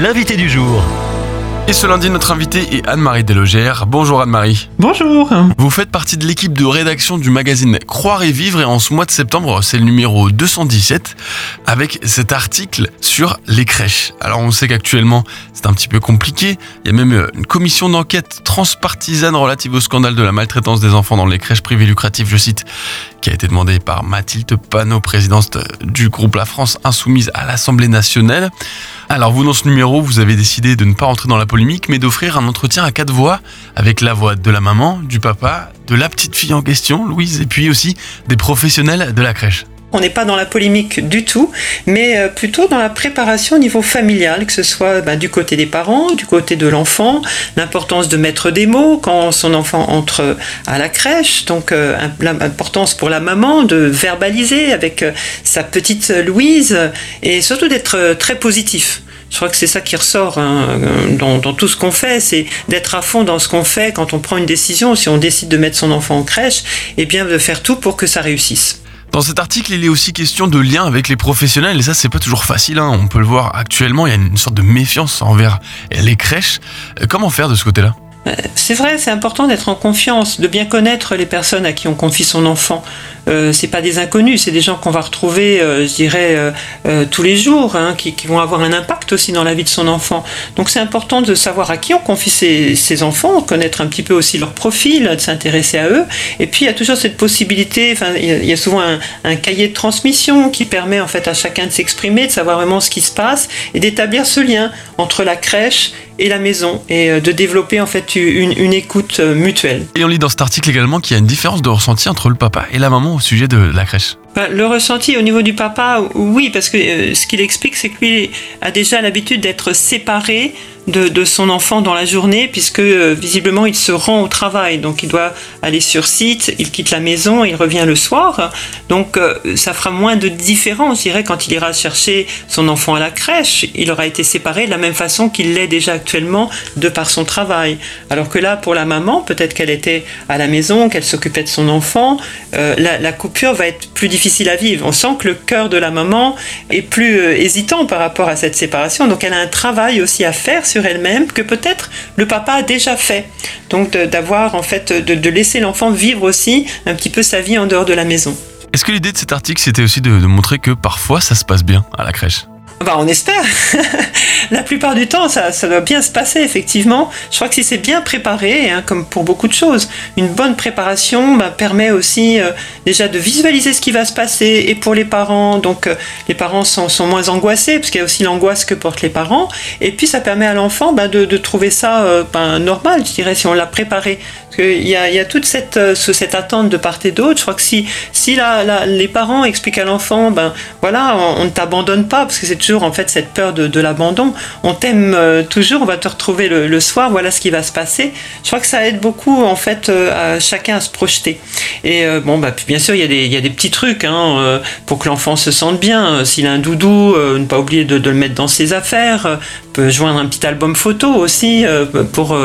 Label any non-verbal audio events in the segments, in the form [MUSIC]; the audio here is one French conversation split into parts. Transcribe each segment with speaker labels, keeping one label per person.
Speaker 1: l'invité du jour.
Speaker 2: Et ce lundi, notre invitée est Anne-Marie Delogère. Bonjour Anne-Marie.
Speaker 3: Bonjour.
Speaker 2: Vous faites partie de l'équipe de rédaction du magazine Croire et Vivre et en ce mois de septembre, c'est le numéro 217 avec cet article sur les crèches. Alors on sait qu'actuellement c'est un petit peu compliqué. Il y a même une commission d'enquête transpartisane relative au scandale de la maltraitance des enfants dans les crèches privées lucratives, je cite, qui a été demandée par Mathilde Panot, présidente du groupe La France Insoumise à l'Assemblée nationale. Alors vous, dans ce numéro, vous avez décidé de ne pas rentrer dans la polémique, mais d'offrir un entretien à quatre voix, avec la voix de la maman, du papa, de la petite fille en question, Louise, et puis aussi des professionnels de la crèche.
Speaker 3: On n'est pas dans la polémique du tout, mais euh, plutôt dans la préparation au niveau familial, que ce soit ben, du côté des parents, du côté de l'enfant, l'importance de mettre des mots quand son enfant entre à la crèche, donc euh, l'importance pour la maman de verbaliser avec euh, sa petite Louise et surtout d'être très positif. Je crois que c'est ça qui ressort hein, dans, dans, tout ce qu'on fait, c'est d'être à fond dans ce qu'on fait quand on prend une décision. Si on décide de mettre son enfant en crèche, et eh bien de faire tout pour que ça réussisse.
Speaker 2: Dans cet article, il est aussi question de lien avec les professionnels et ça, c'est pas toujours facile. Hein. On peut le voir actuellement, il y a une sorte de méfiance envers les crèches. Euh, comment faire de ce côté-là?
Speaker 3: Euh, c'est vrai, c'est important d'être en confiance, de bien connaître les personnes à qui on confie son enfant. Euh, c'est pas des inconnus, c'est des gens qu'on va retrouver, euh, je dirais, euh, tous les jours, hein, qui, vont avoir un impact aussi dans la vie de son enfant. Donc c'est important de savoir à qui on confie ses, enfants, connaître un petit peu aussi leur profil, de s'intéresser à eux. Et puis il y a toujours cette possibilité, enfin il y, a souvent un, un, cahier de transmission qui permet en fait à chacun de s'exprimer, de savoir vraiment ce qui se passe et d'établir ce lien entre la crèche et la maison et de développer en fait une, une écoute mutuelle.
Speaker 2: Et on lit dans cet article également qu'il y a une différence de ressenti entre le papa et la maman au sujet de la crèche
Speaker 3: Le ressenti au niveau du papa, oui, parce que euh, ce qu'il explique, c'est que lui a déjà l'habitude d'être séparé de, son enfant dans la journée, puisque euh, visiblement il se rend au travail, donc il doit aller sur site, il quitte la maison, il revient le soir, donc euh, ça fera moins de différence, je dirais, quand il ira chercher son enfant à la crèche, il aura été séparé de la même façon qu'il l'est déjà actuellement de par son travail. Alors que là, pour la maman, peut-être qu'elle était à la maison, qu'elle s'occupait de son enfant, la, coupure va être plus difficile à vivre. On sent que le cœur de la maman est plus hésitant par rapport à cette séparation, donc elle a un travail aussi à faire sur elle-même que peut-être le papa a déjà fait. Donc d'avoir en fait de, laisser l'enfant vivre aussi un petit peu sa vie en dehors de la maison.
Speaker 2: Est-ce que l'idée de cet article c'était aussi de montrer que parfois ça se passe bien à la crèche?
Speaker 3: Bah, on espère. [LAUGHS] la plupart du temps, ça, ça, doit bien se passer, effectivement. Je crois que si c'est bien préparé, hein, comme pour beaucoup de choses, une bonne préparation bah, permet aussi euh, déjà de visualiser ce qui va se passer, et pour les parents, donc euh, les parents sont, sont, moins angoissés, parce qu'il y a aussi l'angoisse que portent les parents, et puis ça permet à l'enfant bah, de, de, trouver ça euh, ben, normal, je dirais, si on l'a préparé. Parce qu'il y a, y a toute cette, cette attente de part et d'autre. Je crois que si, si la, les parents expliquent à l'enfant, ben voilà, on, ne t'abandonne pas, parce que c'est en fait cette peur de, l'abandon. On t'aime euh, toujours, on va te retrouver le, soir, voilà ce qui va se passer. Je crois que ça aide beaucoup en fait euh, à chacun à se projeter. Et euh, bon, bah, bien sûr, il y, a des, y petits trucs hein, pour que l'enfant se sente bien. S'il a un doudou, ne pas oublier de, le mettre dans ses affaires. peut joindre un petit album photo aussi pour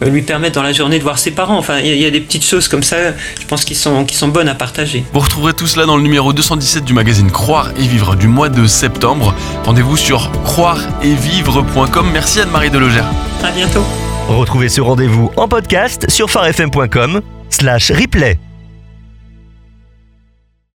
Speaker 3: lui permettre dans la journée de voir ses parents. Enfin, il y, a des petites choses comme ça, je pense, qui sont, qui sont bonnes à partager.
Speaker 2: Vous retrouverez tout cela dans le numéro 217 du magazine Croire et Vivre du mois de septembre. Rendez-vous sur croire-et-vivre.com. Merci Anne-Marie Delogère.
Speaker 3: À bientôt.
Speaker 1: Retrouvez ce rendez-vous en podcast sur farfm.com slash replay.